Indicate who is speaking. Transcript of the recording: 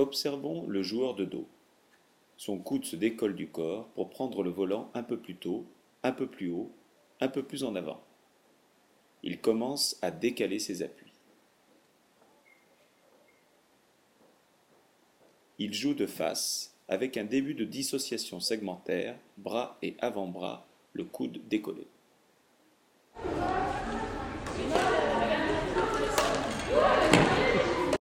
Speaker 1: Observons le joueur de dos. Son coude se décolle du corps pour prendre le volant un peu plus tôt, un peu plus haut, un peu plus en avant. Il commence à décaler ses appuis. Il joue de face, avec un début de dissociation segmentaire, bras et avant-bras, le coude décollé.